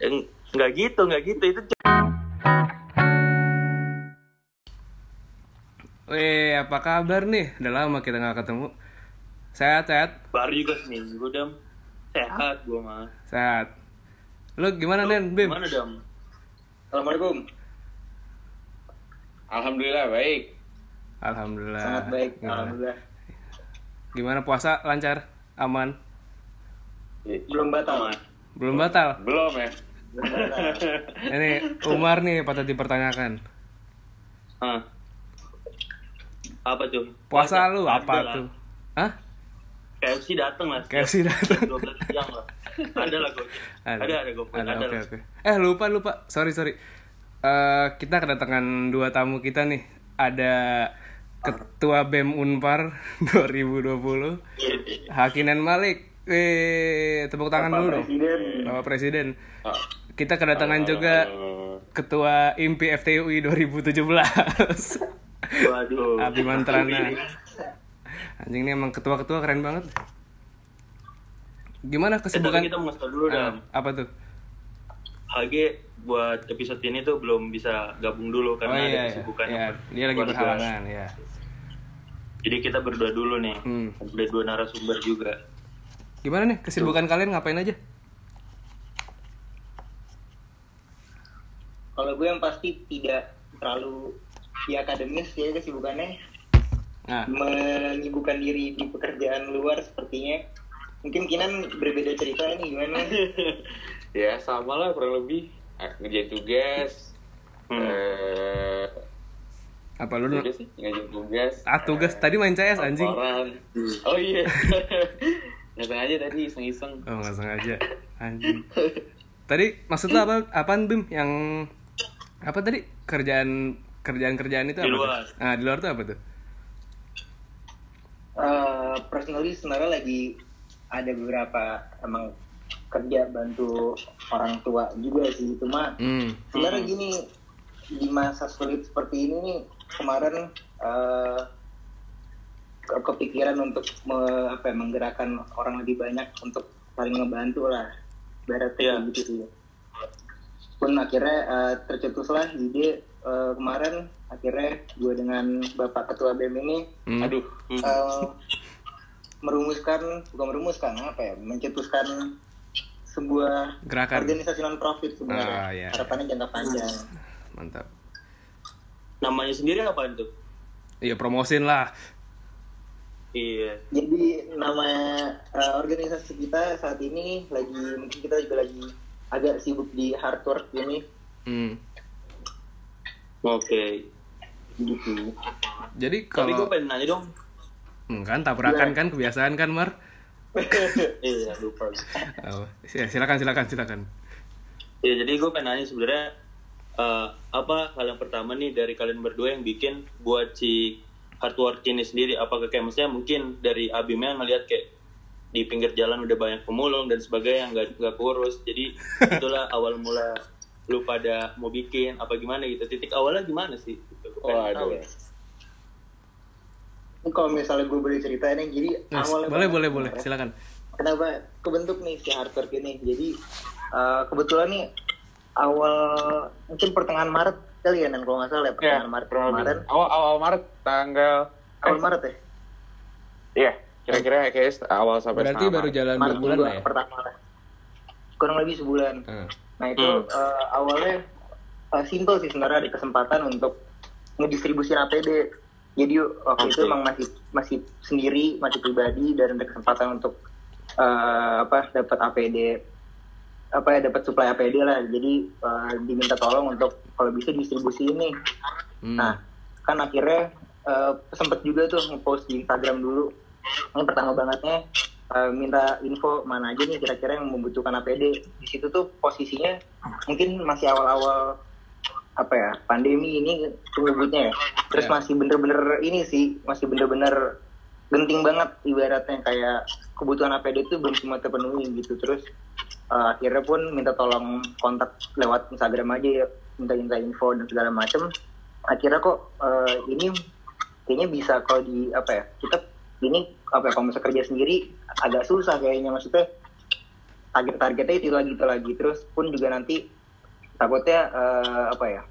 Eng- nggak gitu nggak gitu itu Weh, apa kabar nih? Udah lama kita nggak ketemu. Sehat, sehat, baru juga seminggu dam sehat gua mah sehat. Lu gimana, Den? Bim? gimana dam Assalamualaikum. Alhamdulillah baik. Alhamdulillah. Sangat baik. Gimana? Alhamdulillah. Gimana puasa? Lancar? Aman? Belum batal. Belum batal? Belum ya. Ini Umar nih patut dipertanyakan. Hah. apa tuh Puasa Ada- lu ada apa lah. tuh? Hah? KFC dateng lah KFC dateng. 12 siang lah ada lah gue ada ada gue Ada, ada, oke lah. oke. Eh lupa lupa. Sorry sorry. Eh kita kedatangan dua tamu kita nih. Ada Ketua BEM Unpar 2020, Iya, Hakinan Malik. Eh, tepuk tangan dulu dong. Presiden. Bapak Presiden. Ah. Kita kedatangan juga Ketua IMPI FTUI 2017. waduh Abi Mantrana. Anjing ini emang ketua-ketua keren banget. Gimana Eh, kesibukan? kita mau dulu Ah, apa tuh? HG buat episode ini tuh belum bisa gabung dulu Oh karena iya, ada iya. kesibukan Iya, dia lagi berhalangan ya. jadi kita berdua dulu nih Hmm. ada dua narasumber juga Gimana nih kesibukan kalian ngapain aja? Kalau gue yang pasti tidak terlalu di akademis ya kesibukannya Nah, menyibukkan diri di pekerjaan luar sepertinya. Mungkin Kinan berbeda cerita ini gimana? Ya sama lah kurang lebih. Ah, Ngerjain tugas. Hmm. Eh, apa lu? udah sih tugas. Ah tugas tadi main CS anjing. Oh iya. Nggak sengaja tadi iseng-iseng. Oh nggak sengaja anjing. Tadi maksud lu apa? Apaan Bim? Yang apa tadi kerjaan kerjaan kerjaan itu Di apa? luar. Tuh? Ah di luar tuh apa tuh? Eh, personally sebenarnya lagi ada beberapa emang kerja bantu orang tua juga sih cuma Hmm. sebenarnya gini di masa sulit seperti ini nih kemarin eh, ke- kepikiran untuk me- apa ya, menggerakkan orang lebih banyak untuk saling ngebantu lah barat Iya. gitu sih pun akhirnya eh, tercetuslah ide eh, kemarin akhirnya gue dengan bapak ketua bem ini Hmm. Aduh. eh, merumuskan bukan merumuskan apa ya mencetuskan sebuah Gerakan. organisasi non profit sebenarnya Ah, iya. harapannya jangka panjang Mantap. namanya sendiri apa tuh Iya promosin lah. Iya. Jadi nama eh, organisasi kita saat ini lagi mungkin kita juga lagi agak sibuk di hard work ini. Hmm. oke. Gitu. Jadi tapi gue kalau pengen nanya dong. Hmm, kan tabrakan kan kebiasaan kan Mar? iya lupa Oh, ya, silakan silakan silakan. Ya jadi gue pengen nanya sebenarnya eh, apa hal yang pertama nih dari kalian berdua yang bikin buat si hard work ini sendiri apakah kayak maksudnya mungkin dari Abimnya ngelihat kayak di pinggir jalan udah banyak pemulung dan sebagainya yang nggak nggak kurus jadi itulah awal mula lu pada mau bikin apa gimana gitu titik awalnya gimana sih gitu. Waduh. ini kalau misalnya gue boleh ceritain nih jadi Nah, awalnya boleh boleh boleh silakan. kenapa kebentuk nih si hard work ini jadi eh, kebetulan nih awal mungkin pertengahan Maret kali ya dan kalau nggak salah ya Ya, pertengahan Maret kurang lebih. kemarin Awal, awal Maret tanggal awal Maret ya Iya, kira-kira kayak awal sampai Berarti baru Maret. jalan dua Maret bulan lah ya. pertama lah kurang lebih sebulan Hmm. nah itu eh, awalnya eh, simple sih sebenarnya ada kesempatan untuk ngedistribusin APD jadi waktu itu Oke. emang masih masih sendiri masih pribadi dan ada kesempatan untuk eh, apa dapat APD apa ya dapat suplai APD lah jadi eh, diminta tolong untuk kalau bisa distribusi ini Hmm. Nah, kan akhirnya eh, sempet juga tuh ngepost di Instagram dulu. Ini pertama bangetnya eh, minta info mana aja nih kira-kira yang membutuhkan APD. Di situ tuh posisinya mungkin masih awal-awal apa ya pandemi ini nyebutnya ya. Terus Ya. masih bener-bener ini sih masih bener-bener genting banget ibaratnya kayak kebutuhan APD itu belum semua terpenuhi gitu. Terus eh, akhirnya pun minta tolong kontak lewat Instagram aja ya minta-minta info dan segala macem. Akhirnya kok eh, ini kayaknya bisa kalau di apa ya kita ini apa ya kalau misalnya kerja sendiri agak susah kayaknya. Maksudnya target-targetnya itu lagi itu lagi. Terus pun juga nanti takutnya eh, apa ya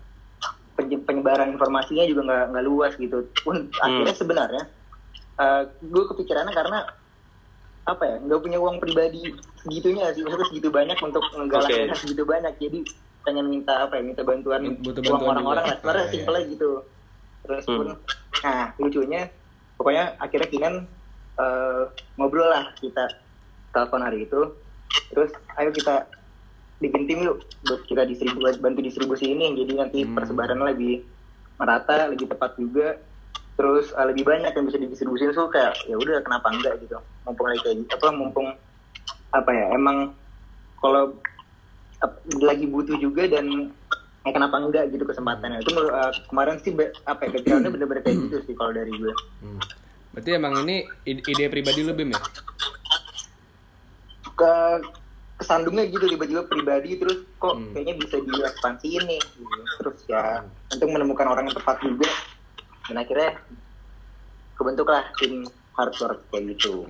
penye- penyebaran informasinya juga nggak nggak luas gitu. Pun akhirnya sebenarnya gue kepikirannya karena apa ya nggak punya uang pribadi segitunya sih maksudnya segitu banyak untuk ngegalak Oke. segitu banyak jadi pengen minta apa ya minta bantuan Butuh uang bantuan orang-orang juga. lah sebenarnya Ah, iya. simpelnya gitu terus Hmm. pun nah lucunya pokoknya akhirnya Kinan eh, ngobrol lah kita telepon hari itu terus ayo kita bikin tim yuk buat kita distribusi bantu distribusi ini jadi nanti Hmm. persebarannya lebih merata lebih tepat juga terus eh, lebih banyak yang bisa didistribusin so kayak ya udah kenapa enggak gitu mumpung lagi kayak gitu apa mumpung apa ya emang kalau ap- lagi butuh juga dan ya kenapa enggak gitu kesempatannya itu eh, kemarin sih be- apa ya backgroundnya bener-bener kayak gitu sih kalau dari gue Hmm. Berarti emang ini ide, ide pribadi lu Bim ya? ke kesandungnya gitu tiba-tiba pribadi terus kok Hmm. kayaknya bisa diekspansiin nih gitu. terus ya untuk menemukan orang yang tepat juga dan akhirnya kebentuklah tim hard work kayak gitu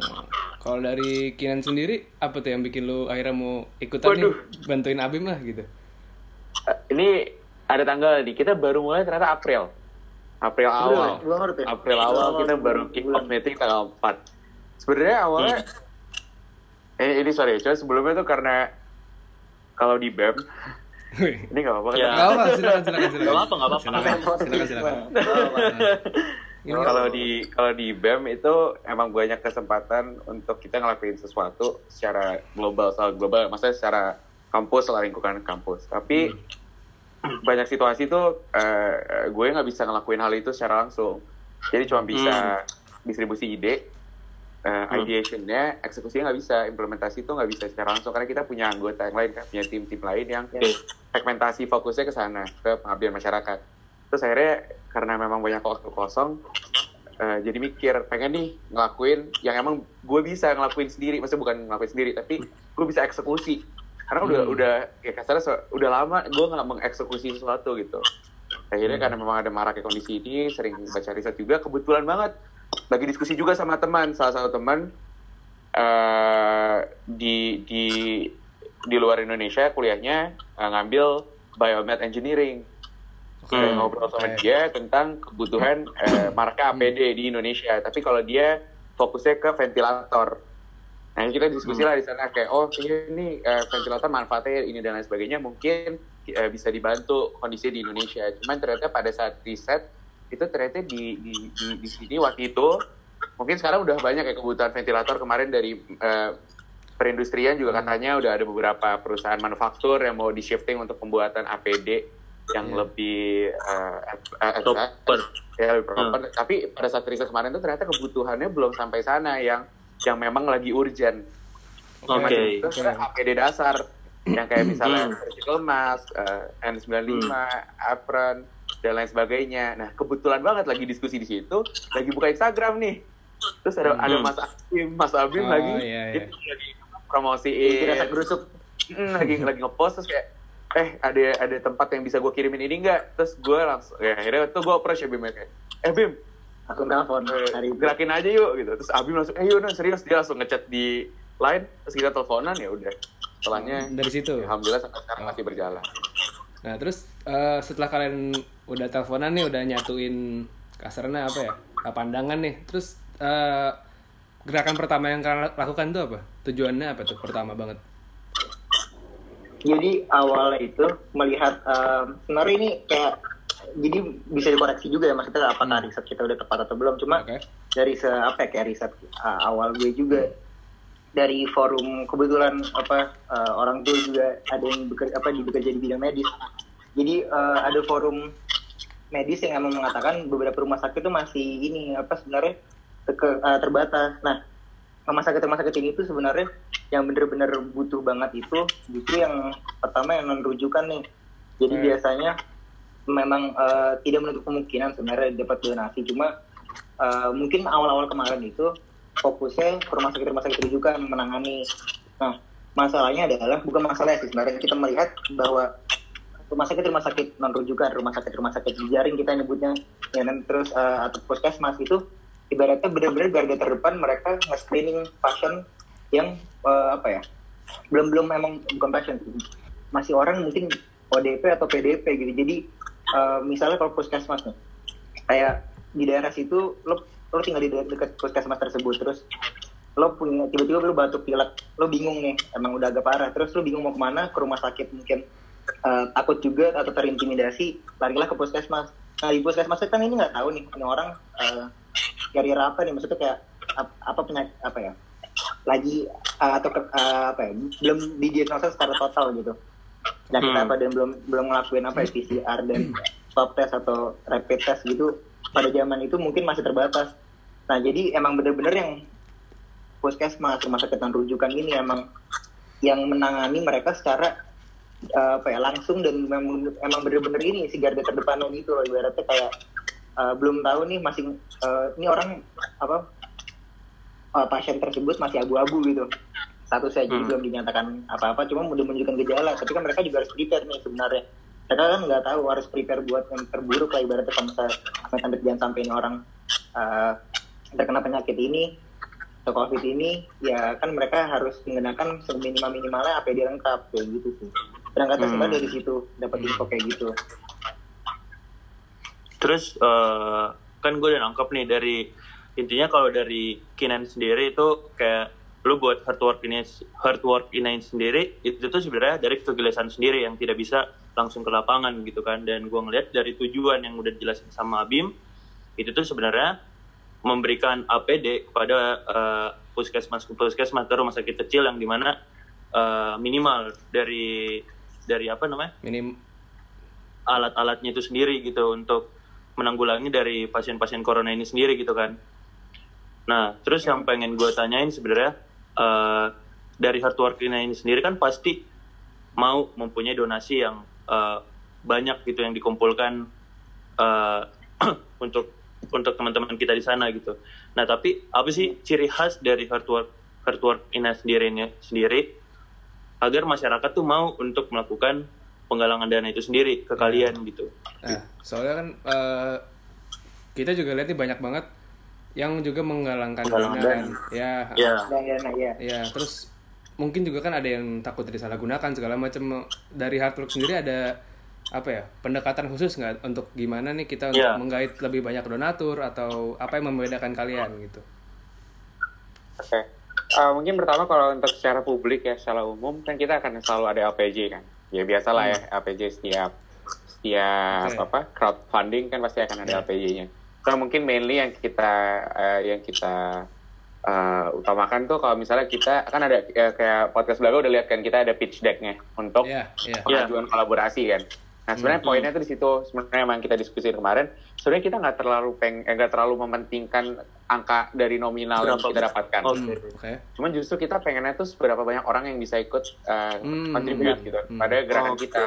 Kalau dari Kinan sendiri, apa tuh yang bikin lu akhirnya mau ikutan nih, Waduh. bantuin Abim lah gitu? Eh, ini ada tanggal nih. Kita baru mulai ternyata April. April awal. Bulan Maret ya? April awal awal, kita baru kick off meeting tanggal 4. Sebenarnya awalnya eh ini sorry, coba sebelumnya tuh karena kalau di BEM. Ini nggak apa-apa? Ya. Gak apa, silakan, silakan, silakan. Nggak apa-apa, nggak apa-apa. Silakan, silakan, silakan. Ini kalau di kalau di BEM itu emang banyak kesempatan untuk kita ngelakuin sesuatu secara global, soal global, maksudnya secara kampus lah lingkungan kampus. Tapi banyak situasi tuh eh, gue nggak bisa ngelakuin hal itu secara langsung. Jadi cuma bisa distribusi ide, eh, ideationnya, eksekusinya nggak bisa, implementasi itu nggak bisa secara langsung karena kita punya anggota yang lain, kan, punya tim-tim lain yang segmentasi fokusnya ke sana ke pengabdian masyarakat. Terus akhirnya karena memang banyak waktu kosong eh, jadi mikir pengen nih ngelakuin yang emang gue bisa ngelakuin sendiri. Maksudnya bukan ngelakuin sendiri tapi gue bisa eksekusi. Karena udah Hmm. udah ya kasarnya so- udah lama gue nggak mengeksekusi sesuatu gitu. Akhirnya karena memang ada maraknya kondisi ini sering baca riset juga kebetulan banget lagi diskusi juga sama teman. Salah satu teman eh di di di luar Indonesia kuliahnya eh, ngambil biomed engineering. Oke. Saya ngobrol sama Oke. dia tentang kebutuhan eh, marka APD di Indonesia. Tapi kalau dia fokusnya ke ventilator. Nah kita diskusi lah di sana kayak oh ini eh, ventilator manfaatnya ini dan lain sebagainya. Mungkin eh, bisa dibantu kondisi di Indonesia. Cuman ternyata pada saat riset itu ternyata di di di, di sini waktu itu mungkin sekarang udah banyak ya kebutuhan ventilator kemarin dari eh, perindustrian juga katanya udah ada beberapa perusahaan manufaktur yang mau di shifting untuk pembuatan APD yang Iya. lebih eh, Proper. ya lebih proper. Tapi pada saat riset kemarin tuh ternyata kebutuhannya belum sampai sana yang yang memang lagi urgent. Oke. Terus APD dasar yang kayak misalnya Hmm. surgical mask, eh, N95, apron dan lain sebagainya. Nah, kebetulan banget lagi diskusi di situ, lagi buka Instagram nih. Terus ada ada Hmm. Mas Abim, Mas Abim Oh, lagi iya, iya. dia lagi promosiin gerusuk Mm, lagi lagi ngepost terus kayak eh ada ada tempat yang bisa gue kirimin ini enggak terus gue langsung ya akhirnya tuh gue approach ya Bim ya, kayak eh Bim langsung telepon eh, hari gerakin aja yuk gitu terus Abim langsung eh yuk serius dia langsung ngechat di line terus kita teleponan ya udah setelahnya Dari situ. alhamdulillah sampai sekarang masih berjalan Nah terus eh, setelah kalian udah teleponan nih, udah nyatuin kasarnya apa ya, pandangan nih. Terus eh, gerakan pertama yang kalian lakukan tuh apa? Tujuannya apa tuh pertama banget? jadi awalnya itu melihat um, sebenarnya ini kayak jadi bisa dikoreksi juga ya maksudnya apakah riset kita udah tepat atau belum cuma Oke. dari se apa ya, kayak riset uh, awal gue juga dari forum kebetulan apa uh, orang tua juga ada yang bekerja apa di bekerja di bidang medis. Jadi uh, ada forum medis yang emang mengatakan beberapa rumah sakit itu masih ini apa sebenarnya teke- uh, terbatas. Nah rumah sakit rumah sakit ini tuh sebenarnya yang bener-bener butuh banget itu justru yang pertama yang non rujukan nih. Jadi Hmm. biasanya memang uh, tidak menutup kemungkinan sebenarnya dapat donasi. Cuma uh, mungkin awal-awal kemarin itu fokusnya ke rumah sakit rumah sakit rujukan menangani. Nah masalahnya adalah bukan masalah sih sebenarnya kita melihat bahwa rumah sakit rumah sakit non rujukan rumah sakit rumah sakit jaring kita nyebutnya ya dan terus uh, atau puskesmas itu ibaratnya benar-benar garda terdepan mereka nge-screening pasien yang uh, apa ya belum belum memang bukan passion masih orang mungkin ODP atau PDP gitu. Jadi eh, misalnya kalau puskesmas nih kayak di daerah situ lo lo tinggal di de- dekat puskesmas tersebut terus lo punya tiba-tiba lo batuk pilek lo bingung nih emang udah agak parah terus lo bingung mau ke mana ke rumah sakit mungkin eh, takut juga atau terintimidasi larilah ke puskesmas nah di puskesmas kan ini nggak tahu nih ini orang carrier apa nih maksudnya kayak ap- apa penyakit apa ya lagi eh, atau ke- eh, apa ya belum didiagnosa secara total gitu penyakit Hmm. apa dan belum belum ngelakuin apa ya PCR dan swab test atau rapid test gitu pada zaman itu mungkin masih terbatas. Nah jadi emang bener-bener yang puskesmas rumah sakit dan rujukan ini emang yang menangani mereka secara eh, apa ya langsung dan memang emang bener-bener ini si garda terdepannya gitu loh. Ibaratnya kayak eh, belum tahu nih masih eh, ini orang apa eh, pasien tersebut masih abu-abu gitu. Satu saya jadi Hmm. belum dinyatakan apa-apa cuma udah menunjukkan gejala. Tapi kan mereka juga harus prepare nih sebenarnya mereka kan nggak tahu harus prepare buat yang terburuk lah ibaratnya kalau misalnya sampai jangan sampai ini orang eh, terkena penyakit ini atau covid ini ya kan mereka harus menggunakan seminimal minimalnya APD lengkap kayak gitu sih. Berangkatnya Hmm. dari situ dapat info kayak gitu. Terus eh, kan gue udah nangkep nih dari intinya kalau dari Kinan sendiri itu kayak lu buat hard work ini hard work ini sendiri itu tuh sebenarnya dari kegelisahan sendiri yang tidak bisa langsung ke lapangan gitu kan dan gue ngeliat dari tujuan yang udah dijelasin sama Abim itu tuh sebenarnya memberikan APD kepada eh, puskesmas puskesmas atau rumah sakit kecil yang di mana eh, minimal dari dari apa namanya minim alat-alatnya itu sendiri gitu untuk menanggulangi dari pasien-pasien corona ini sendiri gitu kan. Nah, terus yang pengen gue tanyain sebenarnya eh, dari hard work ini sendiri kan pasti mau mempunyai donasi yang eh, banyak gitu yang dikumpulkan eh, untuk untuk teman-teman kita di sana gitu. Nah, tapi apa sih ciri khas dari hard work hard work ini sendiri sendiri agar masyarakat tuh mau untuk melakukan penggalangan dana itu sendiri ke kalian gitu. Nah, soalnya kan eh, kita juga lihat nih banyak banget yang juga menggalangkan kan. dana. Ya, Ya. dan ya nah ya ya, terus mungkin juga kan ada yang takut disalahgunakan segala macam. Dari hard work sendiri ada apa ya pendekatan khusus nggak untuk gimana nih kita untuk Ya. menggait lebih banyak donatur atau apa yang membedakan kalian gitu? Oke. Eh, mungkin pertama kalau untuk secara publik ya secara umum kan kita akan selalu ada LPG kan. Ya biasalah ya LPG setiap setiap Oke. apa crowdfunding kan pasti akan ada Ya. LPG-nya. Kalau mungkin mainly yang kita eh, yang kita eh, utamakan tuh kalau misalnya kita kan ada eh, kayak podcast Belaga udah lihat kan kita ada pitch deck-nya untuk Iya, iya. pengajuan kolaborasi kan. Nah sebenarnya Hmm. poinnya tuh di situ sebenarnya emang kita diskusi kemarin. Sebenarnya kita nggak terlalu peng eh, nggak terlalu mementingkan angka dari nominal yang Berapa? kita dapatkan. Oh. Hmm, Oke. Oke. Cuman justru kita pengennya tuh seberapa banyak orang yang bisa ikut uh, Hmm, contribute hmm, gitu hmm. pada gerakan Oh, kita.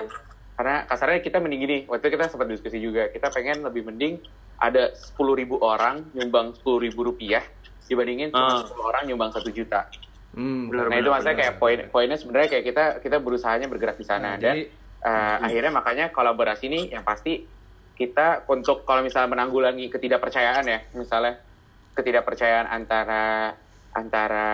Karena kasarnya kita mending gini, waktu itu kita sempat diskusi juga, kita pengen lebih mending ada 10.000 ribu orang nyumbang 10.000 ribu rupiah dibandingin cuma. 10 orang nyumbang 1 juta. Hmm, Benar, nah itu maksudnya kayak poin poinnya sebenarnya kayak kita kita berusahanya bergerak di sana Nah, dan jadi- uh, akhirnya makanya kolaborasi ini yang pasti kita untuk kalau misalnya menanggulangi ketidakpercayaan ya misalnya ketidakpercayaan antara antara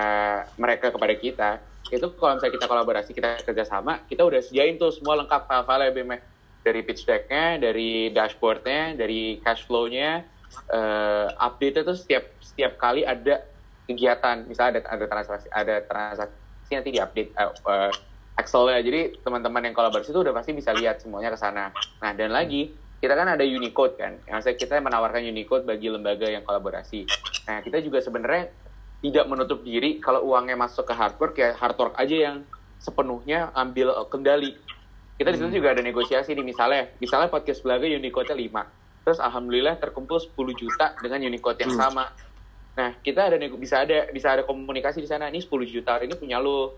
mereka kepada kita itu kalau misalnya kita kolaborasi kita kerjasama kita udah sediain tuh semua lengkap file-file BME dari pitch deck-nya dari dashboard-nya dari cash flow-nya eh, update itu setiap setiap kali ada kegiatan. Misalnya ada ada transaksi ada transaksi nanti diupdate eh, eh, Excel-nya. Jadi teman-teman yang kolaborasi itu udah pasti bisa lihat semuanya ke sana. Nah dan lagi kita kan ada Unicode kan. Yang maksudnya kita menawarkan Unicode bagi lembaga yang kolaborasi. Nah kita juga sebenarnya tidak menutup diri kalau uangnya masuk ke hard work ya hard work aja yang sepenuhnya ambil eh, kendali. Kita di situ juga ada negosiasi nih misalnya misalnya podcast belaga Unicode-nya 5 terus alhamdulillah terkumpul 10 juta dengan Unicode yang Hmm. sama. Nah kita ada bisa ada bisa ada komunikasi di sana. Ini 10 juta ini punya lu.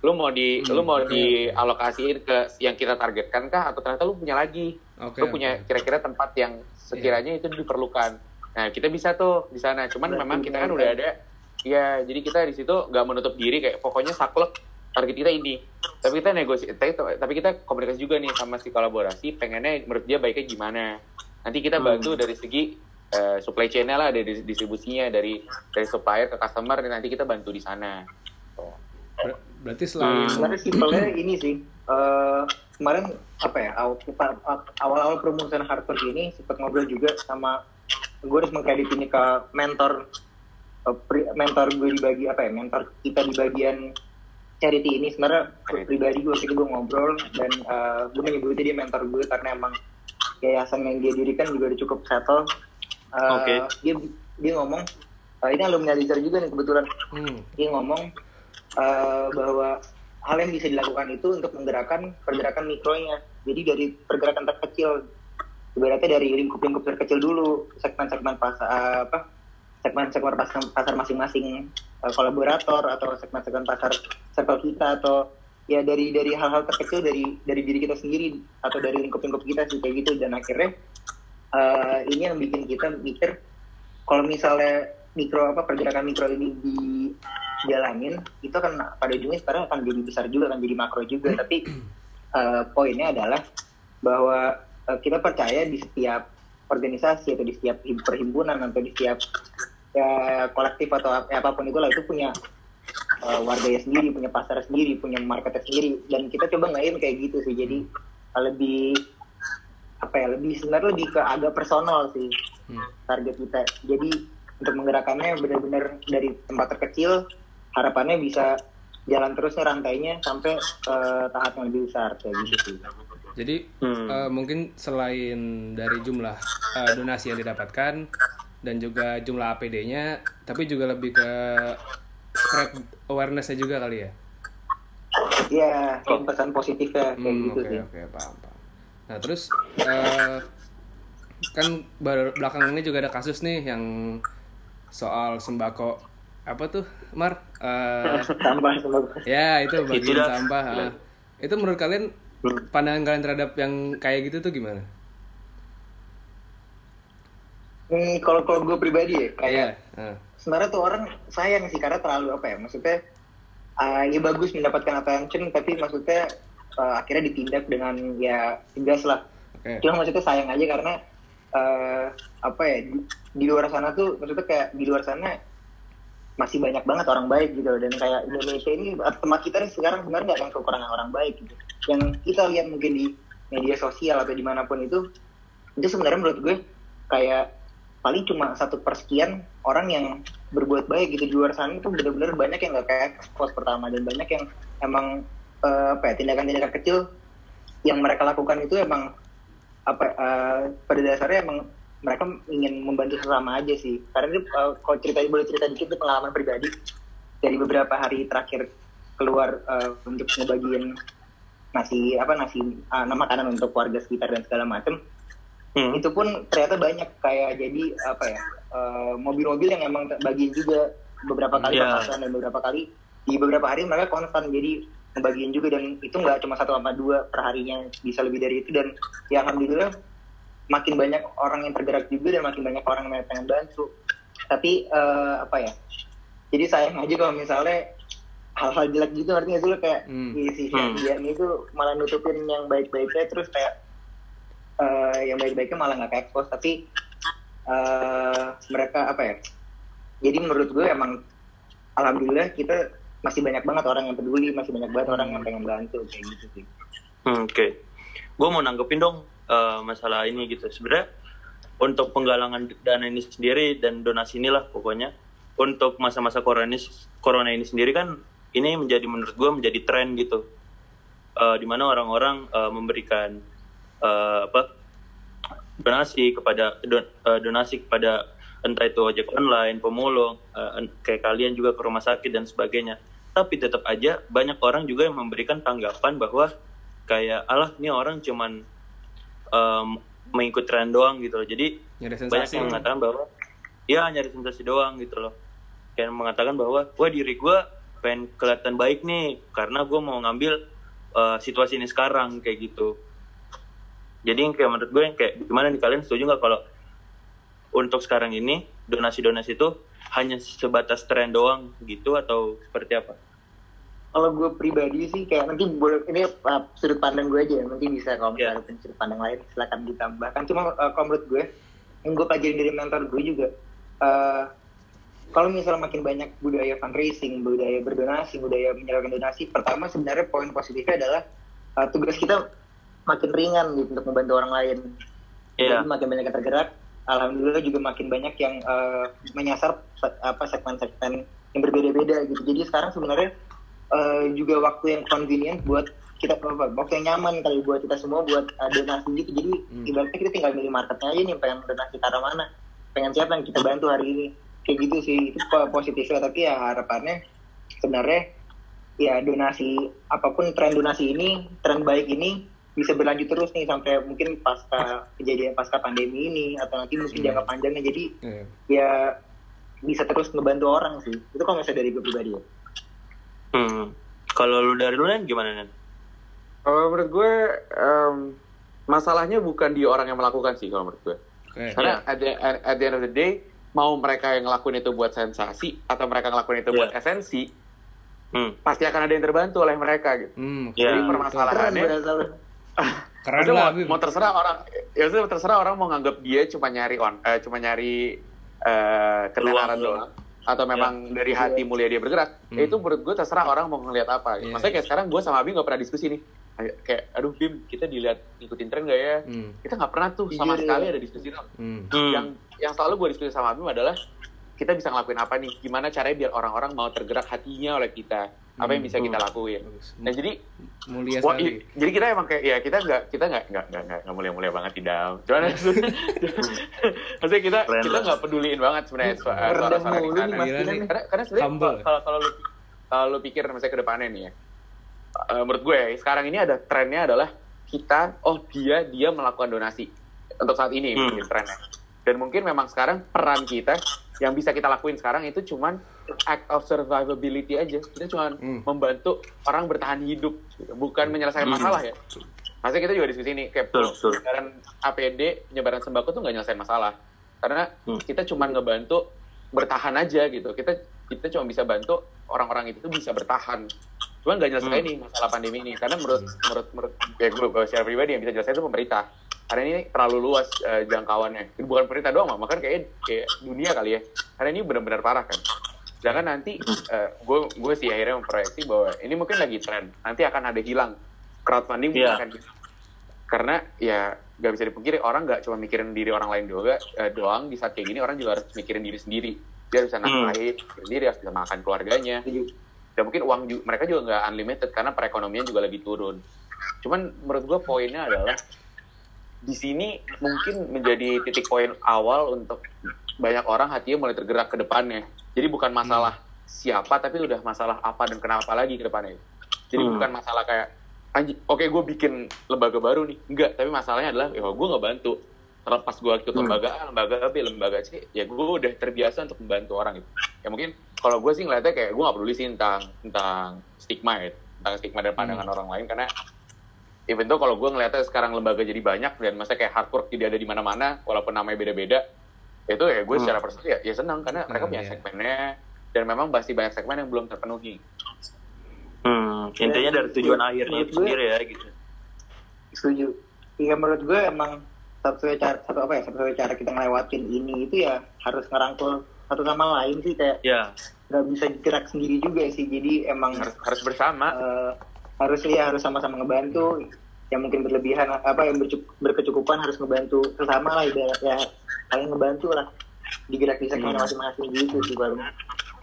Lu mau di lu mau dialokasiin ke yang kita targetkan kah? Atau ternyata lu punya lagi? Oke. lu punya kira-kira tempat yang sekiranya itu diperlukan. Nah kita bisa tuh di sana. Cuman Berarti memang kita kan udah ada ya jadi kita di situ nggak menutup diri kayak pokoknya saklek target kita ini tapi kita negosiasi tapi, tapi kita komunikasi juga nih sama si kolaborasi pengennya menurut dia baiknya gimana nanti kita Hmm. bantu dari segi eh, supply chain-nya lah dari distribusinya dari dari supplier ke customer nanti kita bantu di sana. Ber- berarti selain sebenarnya simpelnya ini sih eh, kemarin apa ya aw- awal-awal perumusan Harvard ini sempat ngobrol juga sama gue harus mengkredit ini ke mentor mentor gue di bagi apa ya mentor kita di bagian charity ini sebenarnya pribadi gue itu gue ngobrol dan eh, gue menyebutnya dia mentor gue karena emang yayasan yang dia dirikan juga udah cukup settle Eh, Oke. dia dia ngomong eh, ini alumni Alizar juga nih kebetulan hmm, dia ngomong eh, bahwa hal yang bisa dilakukan itu untuk menggerakkan pergerakan mikronya. Jadi dari pergerakan terkecil, ibaratnya dari lingkup-lingkup terkecil dulu, segmen-segmen pasar apa, segmen-segmen pasar, masing-masing. Eh, kolaborator atau segmen-segmen pasar circle kita atau ya dari dari hal-hal terkecil dari dari diri kita sendiri atau dari lingkup-lingkup kita sih kayak gitu. Dan akhirnya eh, ini yang bikin kita mikir kalau misalnya mikro apa pergerakan mikro ini dijalanin itu akan pada ujungnya sekarang akan jadi besar juga akan jadi makro juga. Tapi eh, poinnya adalah bahwa eh, kita percaya di setiap organisasi atau di setiap him- perhimpunan atau di setiap ya, kolektif atau ap- apa pun itulah itu punya eh, warganya sendiri punya pasar sendiri punya marketnya sendiri dan kita coba ngain kayak gitu sih jadi lebih apa ya lebih sebenarnya lebih ke agak personal sih hmm. target kita. Jadi untuk menggerakkannya benar-benar dari tempat terkecil, harapannya bisa jalan terusnya rantainya sampai ke tahap yang lebih besar kayak gitu sih. jadi Hmm. eh, mungkin selain dari jumlah eh, donasi yang didapatkan dan juga jumlah APD-nya tapi juga lebih ke spread awareness-nya juga kali ya Iya, kayak pesan positifnya kayak Hmm, gitu oke sih. oke paham paham. Nah terus eh, kan baru belakangan ini juga ada kasus nih yang soal sembako apa tuh Mar? Eh, Tambah semoga. ya itu bagian Itu dah. sampah. ah. Itu menurut kalian pandangan kalian terhadap yang kayak gitu tuh gimana? Hmm, kalau kalau gue pribadi ya kayak Iya. ah. sebenarnya tuh orang sayang sih karena terlalu apa ya maksudnya ah, ya bagus mendapatkan attention tapi maksudnya ah, akhirnya ditindak dengan ya tegas lah Oke. cuma maksudnya sayang aja karena eh, apa ya di, di luar sana tuh maksudnya kayak di luar sana masih banyak banget orang baik gitu loh. dan kayak Indonesia ini tempat kita nih sekarang sebenarnya nggak akan kekurangan orang baik gitu yang kita lihat mungkin di media sosial atau di mana pun itu itu sebenarnya menurut gue kayak paling cuma satu persekian orang yang berbuat baik gitu di luar sana itu benar-benar banyak yang nggak kayak expose pertama dan banyak yang emang eh, apa ya tindakan-tindakan kecil yang mereka lakukan itu emang apa eh, pada dasarnya emang mereka ingin membantu sesama aja sih. Karena ini eh, kalau cerita boleh cerita dikit itu pengalaman pribadi dari beberapa hari terakhir keluar eh, untuk ngebagiin nasi apa nasi ah, makanan untuk warga sekitar dan segala macam Hmm. itu pun ternyata banyak kayak jadi apa ya eh, mobil-mobil yang emang bagiin juga beberapa kali Iya. papasan dan beberapa kali di beberapa hari mereka konstan jadi ngebagiin juga dan itu nggak cuma satu sama dua per harinya bisa lebih dari itu dan ya alhamdulillah makin banyak orang yang tergerak juga dan makin banyak orang yang pengen bantu tapi eh, apa ya jadi sayang aja kalau misalnya hal-hal jelek gitu artinya sih lo kayak Hmm. si si Hmm. dia itu malah nutupin yang baik-baiknya terus kayak eh, yang baik-baiknya malah nggak ke expose tapi eh, mereka apa ya jadi menurut gue emang alhamdulillah kita masih banyak banget orang yang peduli masih banyak banget orang yang pengen bantu kayak gitu sih. Hmm, Oke, gue mau nanggepin dong eh, masalah ini gitu. Sebenarnya untuk penggalangan dana ini sendiri dan donasi inilah pokoknya untuk masa-masa corona ini, corona ini sendiri kan ini menjadi menurut gue menjadi tren gitu, Eh, di mana orang-orang eh, memberikan eh, apa donasi kepada don- eh, donasi kepada entah itu ojek online, pemulung, en- kayak kalian juga ke rumah sakit dan sebagainya. Tapi tetap aja banyak orang juga yang memberikan tanggapan bahwa kayak alah ini orang cuman em, mengikut tren doang gitu loh. Jadi banyak yang mengatakan bahwa ya nyari sensasi doang gitu loh. Kayak mengatakan bahwa wah diri gue pengen kelihatan baik nih karena gue mau ngambil eh, situasi ini sekarang kayak gitu. Jadi yang kayak menurut gue yang kayak gimana nih kalian setuju nggak kalau untuk sekarang ini donasi-donasi itu hanya sebatas tren doang gitu atau seperti apa? kalau gue pribadi sih kayak nanti boleh ini uh, sudut pandang gue aja nanti bisa kalau Iya. misalnya ada sudut pandang lain silakan ditambahkan cuma uh, kalau menurut gue yang gue pelajarin dari mentor gue juga uh, kalau misalnya makin banyak budaya fundraising, budaya berdonasi, budaya menyalurkan donasi, pertama sebenarnya poin positifnya adalah uh, tugas kita makin ringan gitu untuk membantu orang lain. Iya. Jadi makin banyak yang tergerak, alhamdulillah juga makin banyak yang uh, menyasar apa segmen-segmen yang berbeda-beda gitu. Jadi sekarang sebenarnya uh, juga waktu yang convenient buat kita apa waktu yang nyaman kali buat kita semua buat uh, donasi gitu. Jadi ibaratnya kita tinggal milih marketnya aja nih pengen donasi ke arah mana, pengen siapa yang kita bantu hari ini. Kayak gitu sih itu po- positifnya tapi ya harapannya sebenarnya ya donasi apa pun tren donasi ini tren baik ini bisa berlanjut terus nih sampai mungkin pasca kejadian pasca pandemi ini atau nanti mungkin jangka panjangnya jadi Iya. ya bisa terus ngebantu orang sih itu kalau misalnya dari gue pribadi ya Hmm. Kalau lu dari lu Nen, gimana Nen? Kalau menurut gue em, masalahnya bukan di orang yang melakukan sih kalau menurut gue. Oke. Karena at, the, at the end of the day mau mereka yang ngelakuin itu buat sensasi atau mereka ngelakuin itu buat Iya. esensi Hmm. pasti akan ada yang terbantu oleh mereka gitu. Hmm, Ya. Jadi permasalahannya. Keren Maksudnya lah mau, Bim. mau terserah orang ya maksudnya terserah orang mau nganggap dia cuma nyari on eh, cuma nyari eh ketenaran doang atau memang dari hati mulia dia bergerak Hmm. ya itu menurut gue terserah orang mau ngeliat apa Iya. maksudnya kayak sekarang gue sama Abi nggak pernah diskusi nih Kayak- aduh Bim kita dilihat ngikutin tren gak ya Hmm. kita nggak pernah tuh sama Jujur, sekali ya. ada diskusi dong Hmm. Hmm. yang yang selalu gue diskusi sama Abim adalah kita bisa ngelakuin apa nih? Gimana caranya biar orang-orang mau tergerak hatinya oleh kita? Apa yang bisa kita lakuin? Nah jadi Mulia Wah, sekali. i- jadi kita emang kayak ya kita nggak kita nggak nggak nggak nggak nggak mulia-mulia banget tidak. Cuman maksudnya kita Keren kita nggak peduliin banget sebenarnya suara-suara di sana karena karena sebenarnya kalau kalau kalau lu kalau lu pikir misalnya ke depannya nih ya eh, menurut gue ya, sekarang ini ada trennya adalah kita oh dia dia melakukan donasi untuk saat ini Hmm. mungkin trennya. Dan mungkin memang sekarang peran kita yang bisa kita lakuin sekarang itu cuman act of survivability aja kita cuman Hmm. membantu orang bertahan hidup gitu. bukan menyelesaikan Hmm. masalah ya Maksudnya kita juga diskusi ini kayak Betul, betul. penyebaran APD, penyebaran sembako tuh nggak nyelesain masalah. Karena Hmm. kita cuma ngebantu bertahan aja gitu. Kita kita cuma bisa bantu orang-orang itu tuh bisa bertahan. Cuman nggak nyelesain Hmm. nih masalah pandemi ini. Karena menurut menurut menurut ya gue gue secara pribadi yang bisa jelasin itu pemerintah. Karena ini terlalu luas eh, jangkauannya. Bukan pemerintah doang, mah, bahkan kayak kayak dunia kali ya. Karena ini benar-benar parah kan. Sedangkan nanti gue gue sih akhirnya memproyeksi bahwa ini mungkin lagi tren. Nanti akan ada hilang crowdfunding mungkin Iya. akan. Karena ya nggak bisa dipungkiri orang nggak cuma mikirin diri orang lain juga eh, doang di saat kayak gini orang juga harus mikirin diri sendiri. Dia harus bisa Hmm. nafkahin diri sendiri, harus bisa makan keluarganya. Dan mungkin uang ju- mereka juga nggak unlimited karena perekonomian juga lagi turun. Cuman menurut gue poinnya adalah di sini mungkin menjadi titik poin awal untuk banyak orang hatinya mulai tergerak ke depannya. Jadi bukan masalah siapa, tapi udah masalah apa dan kenapa lagi ke depannya. Jadi Hmm. bukan masalah kayak, "Anjing, oke gue bikin lembaga baru nih. Enggak, tapi masalahnya adalah, ya gue nggak bantu. Terlepas gue ikut Hmm. lembaga A, lembaga B, lembaga C, ya gue udah terbiasa untuk membantu orang gitu. Ya mungkin kalau gue sih ngeliatnya kayak gue nggak peduli sih tentang tentang stigma ya, tentang stigma dan pandangan orang lain karena even though kalau gue ngeliatnya sekarang lembaga jadi banyak dan masa kayak hard work tidak ada di mana-mana walaupun namanya beda-beda itu ya gue Hmm. secara personal ya, ya senang karena mereka Hmm, punya iya. segmennya dan memang masih banyak segmen yang belum terpenuhi Hmm. Intinya dari tujuan akhirnya Menurut itu gue- sendiri ya gitu. setuju iya menurut gue emang satu cara satu apa ya satu cara kita ngelewatin ini itu ya harus ngerangkul satu sama lain sih kayak Ya. nggak bisa gerak sendiri juga sih jadi emang harus harus bersama eh, harus ya harus sama-sama ngebantu yang mungkin berlebihan apa yang berkecukupan harus ngebantu sesama lah ibarat ya kalian ngebantu lah digerak di segmen Hmm. masing-masing gitu sih baru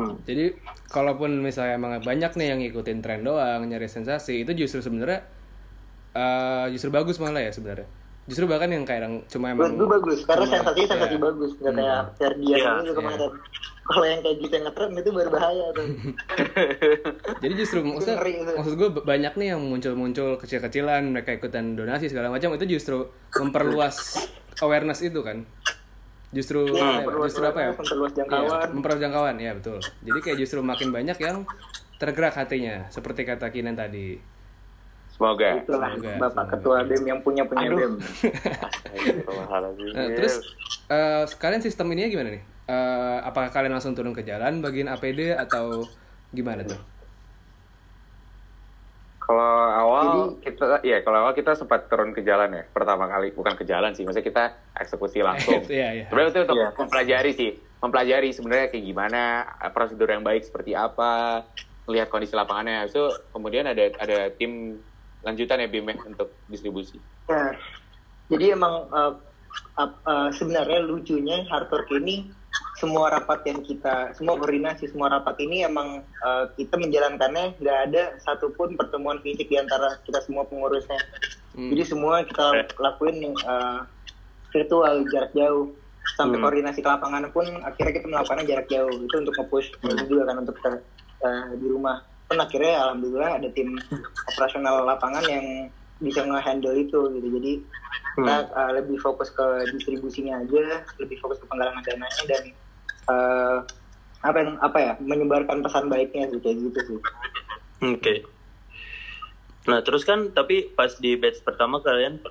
Hmm. Jadi kalaupun misalnya emang banyak nih yang ngikutin tren doang, nyari sensasi, itu justru sebenarnya eh, justru bagus malah ya sebenarnya. Justru bahkan yang kayak yang cuma emang gue bagus karena sensasinya sensasi ya. bagus nggak kayak Ferdian itu iya. kemarin kalau yang kayak gitu yang ngetren itu baru bahaya tuh Jadi justru maksud, maksud gue banyak nih yang muncul-muncul kecil-kecilan mereka ikutan donasi segala macam itu justru memperluas awareness itu kan. Justru Iya, ya, memperluas justru apa ya? memperluas jangkauan. memperluas jangkauan ya betul. Jadi kayak justru makin banyak yang tergerak hatinya seperti kata Kinan tadi. semoga itulah Semoga, bapak semoga. ketua bem yang punya punya bem Nah, terus eh, kalian sistem ininya gimana nih? Eh, apakah kalian langsung turun ke jalan bagian APD atau gimana tuh? Kalau awal kita ya kalau awal kita sempat turun ke jalan ya pertama kali bukan ke jalan sih maksudnya kita eksekusi langsung. Iya, iya. Sebenarnya itu untuk Iya. mempelajari sih mempelajari sebenarnya kayak gimana prosedur yang baik seperti apa melihat kondisi lapangannya itu kemudian ada ada tim lanjutan ya Bim ya, untuk distribusi Nah, jadi emang uh, uh, sebenarnya lucunya hard work ini semua rapat yang kita, semua koordinasi, semua rapat ini emang uh, kita menjalankannya nggak ada satupun pertemuan fisik di antara kita semua pengurusnya. Hmm. Jadi semua kita lakuin uh, virtual jarak jauh sampai Hmm. koordinasi ke lapangan pun akhirnya kita melakukannya jarak jauh itu untuk nge-push ini juga kan untuk kita uh, di rumah. Pun akhirnya alhamdulillah ada tim operasional lapangan yang bisa nge-handle itu gitu. Jadi kita uh, lebih fokus ke distribusinya aja, lebih fokus ke penggalangan dananya dan uh, apa yang apa ya menyebarkan pesan baiknya sih kayak gitu sih. Oke. Nah terus kan tapi pas di batch pertama kalian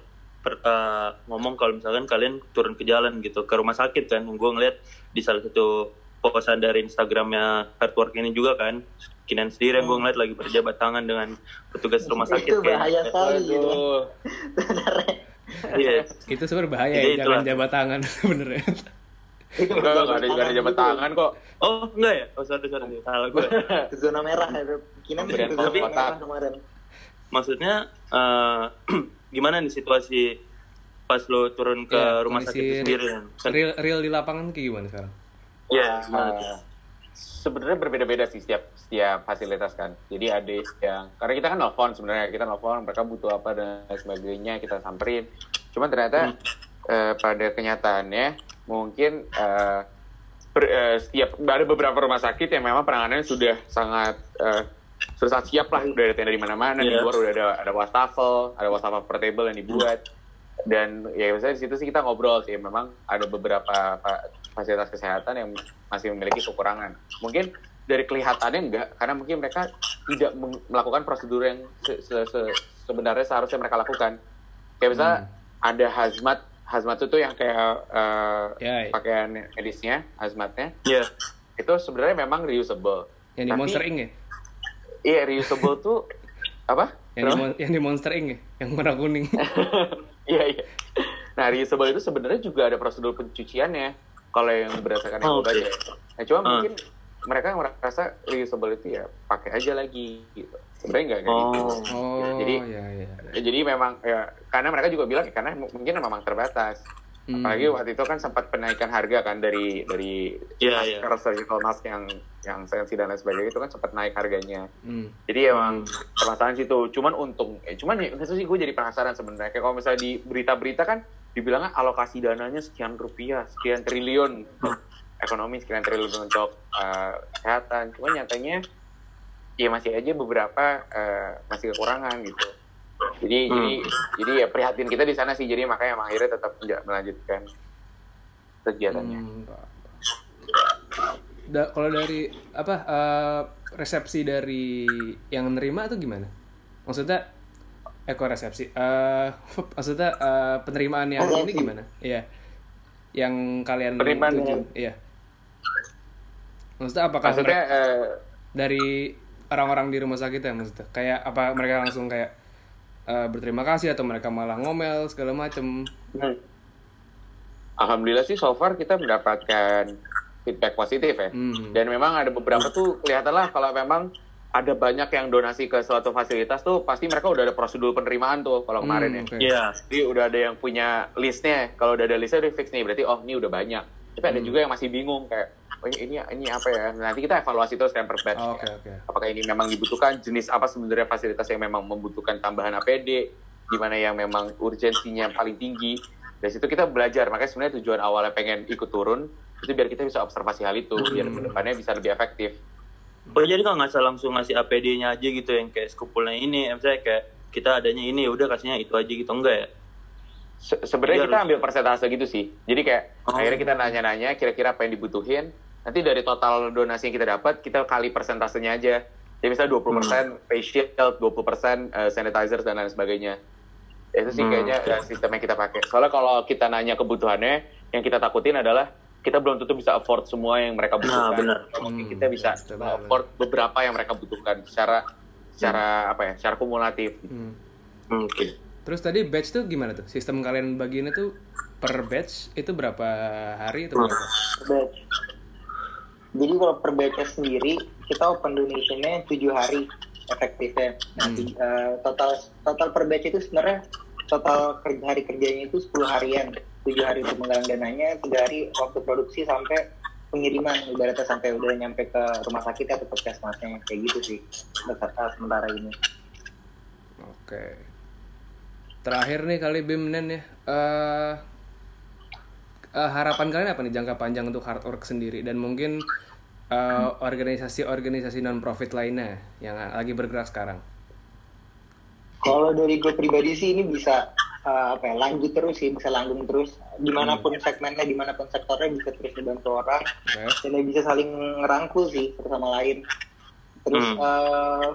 per- uh, ngomong kalau misalkan kalian turun ke jalan gitu ke rumah sakit kan, gue ngeliat di salah satu postan dari Instagramnya Hardwork ini juga kan, Kinan sendiri yang gue ngeliat lagi berjabat tangan dengan petugas rumah sakit itu kayak, bahaya sekali gitu. Sebenarnya. iya. Itu sebenarnya bahaya Jadi ya, jangan jabat tangan sebenarnya. Itu Enggak, enggak ada, enggak ada jabat gitu. tangan kok. Oh enggak ya? Oh sorry sorry, salah gue. Ke zona merah itu. Kinan ke zona kotak. merah kemarin. Maksudnya eh, gimana nih situasi pas lo turun ke Ya, rumah sakit itu sendiri? Kan, Real, real di lapangan kayak gimana sekarang? Iya, gimana tuh? Sebenarnya berbeda-beda sih setiap setiap fasilitas kan. Jadi ada yang karena kita kan nelfon sebenarnya kita nelfon mereka butuh apa dan sebagainya kita samperin. Cuman ternyata eh, pada kenyataannya mungkin eh, ber- eh, setiap ada beberapa rumah sakit yang memang penanganannya sudah sangat eh, sudah sangat siap lah. Udah ada tenda di mana-mana di Iya. luar udah ada ada wastafel ada wastafel portable yang dibuat. Dan ya misalnya di situ sih kita ngobrol sih. Memang ada beberapa fa- fasilitas kesehatan yang masih memiliki kekurangan. Mungkin dari kelihatannya enggak karena mungkin mereka tidak melakukan prosedur yang se- se- se- sebenarnya seharusnya mereka lakukan. Kayak misalnya ada hazmat hazmat itu yang kayak eh, Ya, ya. pakaian medisnya hazmatnya Iya. itu sebenarnya memang reusable Yang di Monster Inc ya? iya reusable tuh apa Yang di, yang di Monster Inc ya? Yang warna kuning. Iya iya. Nah reusable itu sebenarnya juga ada prosedur pencuciannya kalau yang berdasarkan yang Oh, baca. oke. Nah cuma Ah. mungkin mereka merasa reusable itu ya pakai aja lagi gitu. Sebenarnya nggak kayak gitu. Oh. Oh, Jadi- ya, ya. Ya, jadi memang ya karena mereka juga bilang ya, karena mungkin memang terbatas. Hmm. Apalagi waktu itu kan sempat penaikan harga kan dari dari iya. masker surgical mask yang yang sensi dan lain sebagainya itu kan sempat naik harganya. Hmm. Jadi emang permasalahan situ. Cuman untung, eh, cuman ya tahu sih gue jadi penasaran sebenarnya. Kayak kalau misalnya di berita-berita kan dibilangnya alokasi dananya sekian rupiah, sekian triliun ekonomi, sekian triliun untuk eh, kesehatan. Cuman nyatanya ya masih aja beberapa eh, masih kekurangan gitu. Jadi Hmm. jadi jadi ya prihatin kita di sana sih. Jadi makanya emang akhirnya tetap menja- melanjutkan kegiatannya. Hmm. Da- kalau dari apa eh, resepsi dari yang nerima itu gimana? Maksudnya eko resepsi. Eh maksudnya eh, penerimaan yang ini gimana? Iya. Yang kalian Penerimaan tuju. Iya. Maksudnya apakah Maksudnya mereka- eh, dari orang-orang di rumah sakit ya maksudnya? Kayak apa mereka langsung kayak eh, berterima kasih atau mereka malah ngomel segala macem? Hmm. Alhamdulillah sih so far kita mendapatkan feedback positif ya. Hmm. Dan memang ada beberapa tuh kelihatan lah kalau memang ada banyak yang donasi ke suatu fasilitas tuh pasti mereka udah ada prosedur penerimaan tuh kalau kemarin ya. Hmm, oke. Iya. Jadi udah ada yang punya listnya. Kalau udah ada listnya udah fix nih berarti oh ini udah banyak. Tapi ada juga yang masih bingung kayak oh ini ini apa ya? Nanti kita evaluasi terus kan per batch. Oh, Oke ya. oke. Apakah ini memang dibutuhkan jenis apa sebenarnya fasilitas yang memang membutuhkan tambahan APD, di mana yang memang urgensinya paling tinggi. Dari situ kita belajar. Makanya sebenarnya tujuan awalnya pengen ikut turun itu biar kita bisa observasi hal itu, biar ke depannya bisa lebih efektif. Oh jadi kalau nggak salah langsung ngasih APD-nya aja gitu yang kayak skupulnya ini, misalnya kayak kita adanya ini, ya udah kasihnya itu aja gitu enggak ya? Se- sebenarnya kita harus. ambil persentase gitu sih. Jadi kayak Oh. akhirnya kita nanya-nanya kira-kira apa yang dibutuhin. Nanti dari total donasi yang kita dapat, kita kali persentasenya aja. Jadi misalnya 20% face shield, 20% eh, sanitizer dan lain sebagainya. Itu sih Hmm, kayaknya eh, sistem yang kita pakai. Soalnya kalau kita nanya kebutuhannya, yang kita takutin adalah kita belum tentu bisa afford semua yang mereka butuhkan. benar. Mungkin Hmm, kita bisa benar, afford beberapa yang mereka butuhkan secara secara apa ya? Secara kumulatif. Hmm. Hmm, Oke. Terus tadi batch tuh gimana tuh? Sistem kalian bagiannya tuh per batch itu berapa hari atau berapa? Batch. Jadi kalau per batch sendiri kita open donation-nya 7 hari efektifnya. Nah, Hmm. eh, total total per batch itu sebenarnya total kerja hari kerjanya itu 10 harian. 7 hari untuk menggalang dananya, 3 hari waktu produksi sampai pengiriman ibaratnya sampai udah nyampe ke rumah sakit atau puskesmasnya kayak gitu sih Beserta eh, sementara ini. Oke. Terakhir nih kali Bim Nen ya. Eh eh, harapan kalian apa nih jangka panjang untuk hard work sendiri dan mungkin eh, organisasi-organisasi non profit lainnya yang lagi bergerak sekarang. Kalau dari gue pribadi sih ini bisa uh, apa ya lanjut terus sih bisa langgeng terus di mana pun segmennya di mana pun sektornya bisa terus dibantu orang Oke. dan bisa saling ngerangkul sih satu sama lain. Terus Hmm. uh,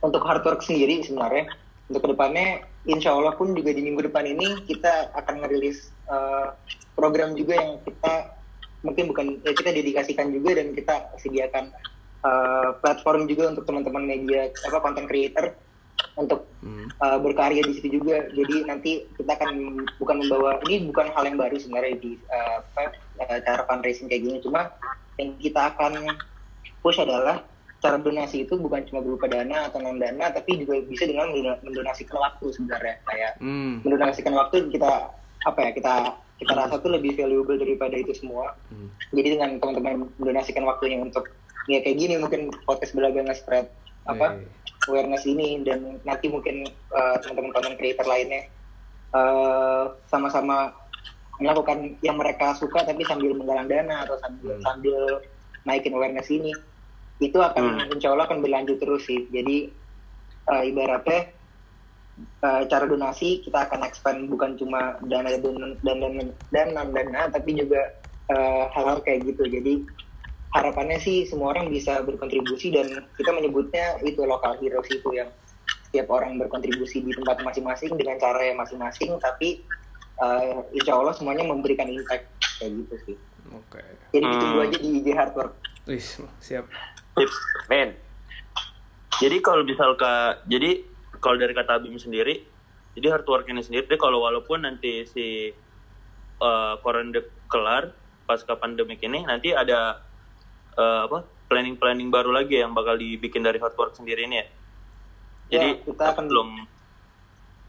untuk hard work sendiri sebenarnya untuk ke depannya insya Allah pun juga di minggu depan ini kita akan ngerilis uh, program juga yang kita mungkin bukan ya kita dedikasikan juga dan kita sediakan uh, platform juga untuk teman-teman media apa content creator untuk Hmm. uh, berkarya di situ juga. Jadi nanti kita akan bukan membawa ini bukan hal yang baru sebenarnya di uh, uh, cara fundraising kayak gini. Cuma yang kita akan push adalah cara donasi itu bukan cuma berupa dana atau non dana, tapi juga bisa dengan mendona- mendonasikan waktu sebenarnya. Kayak Hmm. mendonasikan waktu kita apa ya kita kita rasa tuh lebih valuable daripada itu semua. Hmm. Jadi dengan teman-teman mendonasikan waktunya untuk ya kayak gini mungkin podcast belaga nge-spread apa Hey. awareness ini dan nanti mungkin uh, teman-teman content creator lainnya uh, sama-sama melakukan yang mereka suka tapi sambil menggalang dana atau sambil Hmm. sambil naikin awareness ini itu akan insya Allah akan berlanjut terus sih jadi uh, ibaratnya uh, cara donasi kita akan expand bukan cuma dana dan dan dan dan non dana tapi juga uh, hal-hal kayak gitu jadi harapannya sih semua orang bisa berkontribusi dan kita menyebutnya itu lokal heroes itu yang setiap orang berkontribusi di tempat masing-masing dengan cara yang masing-masing tapi uh, insya Allah semuanya memberikan impact kayak gitu sih Oke. jadi ditunggu Hmm. aja di IG hard work Wih, siap. Tips. Men, Jadi kalau misal ka, jadi kalau dari kata Abim sendiri, jadi hard work ini sendiri kalau walaupun nanti si uh, corona kelar pasca pandemik ini nanti ada uh, apa planning planning baru lagi yang bakal dibikin dari hard work sendiri ini ya. Jadi Ya, kita akan- belum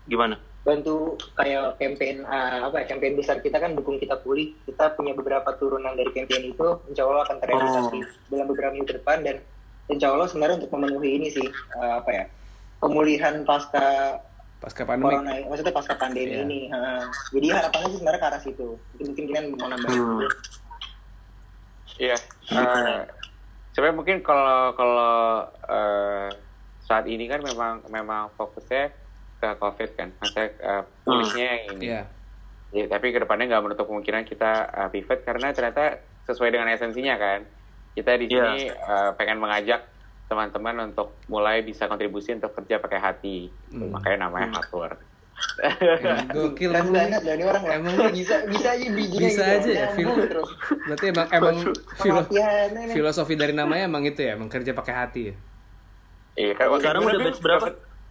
gimana? bantu kayak campaign uh, apa campaign besar kita kan dukung kita pulih kita punya beberapa turunan dari campaign itu insya Allah akan terrealisasi dalam beberapa minggu ke depan dan insya Allah sebenarnya untuk memenuhi ini sih uh, apa ya pemulihan pasca Pasca pandemi. corona maksudnya pasca pandemi Iya. ini ha. jadi harapannya sih sebenarnya ke arah situ mungkin kalian mau nambahin Hmm. Iya. eh, sebenarnya mungkin kalau kalau eh, saat ini kan memang memang fokusnya ke COVID kan, maksudnya eh, pulihnya yang ini. Iya. Ya, tapi ke depannya nggak menutup kemungkinan kita eh, pivot karena ternyata sesuai dengan esensinya kan. Kita di Iya. sini eh, pengen mengajak teman-teman untuk mulai bisa kontribusi untuk kerja pakai hati. Hmm. Makanya namanya hard work. Emang Gokil. banget loh ini orang. Emang bisa bisa aja bijinya bisa gitu, aja ya, terus Berarti emang emang filo- filosofi dari namanya emang itu ya, emang kerja pakai hati ya. Iya, kan Sekarang udah batch berapa?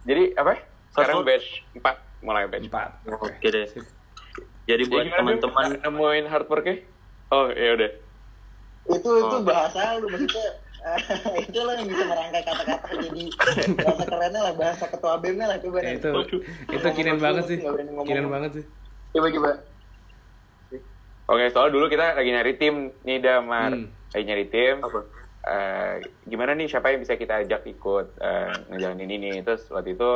Jadi apa? Sekarang batch 4 mulai batch Empat. Oke deh. Jadi buat teman-teman nemuin hard worknya? Oh, iya udah. itu itu Oh. bahasa lu maksudnya itu lo yang bisa merangkai kata-kata jadi bahasa kerennya lah bahasa ketua BEM lah coba Ya, itu itu keren banget sih. Keren banget sih. coba coba Oke, soal dulu kita lagi nyari tim nih, Damar. Hmm. Lagi nyari tim. apa? Eh, gimana nih siapa yang bisa kita ajak ikut eh, ngejalanin ini? Terus waktu itu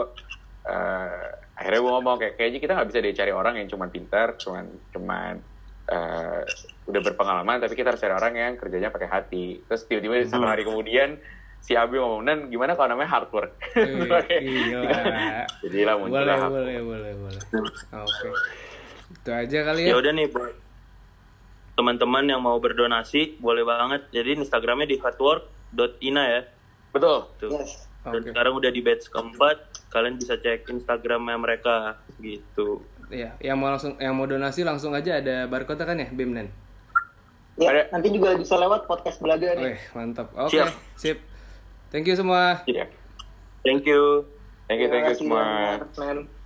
eh, akhirnya gue ngomong kayak kayaknya kita nggak bisa deh cari orang yang cuma pintar, cuman cuman eh, udah berpengalaman, tapi kita harus cari orang yang kerjanya pakai hati. Terus tiba-tiba satu hari kemudian si Abi ngomong, Nan gimana kalau namanya hard work? Jadilah Boleh, muncullah hard work. boleh, boleh, boleh. Oke. Itu aja kali Ya ya. udah nih buat teman-teman yang mau berdonasi boleh banget. Jadi Instagramnya di hardwork.ina ya. Betul. Tuh. yes Dan Oke. sekarang udah di batch keempat, kalian bisa cek Instagramnya mereka gitu. Iya, yang mau langsung yang mau donasi langsung aja ada barcode kan ya, Bimnen. ya Ada. nanti juga bisa lewat podcast belaga nih Wih, mantap. Oke, Siap. sip. Thank you semua. Iya. Thank you. Thank you, thank you semua.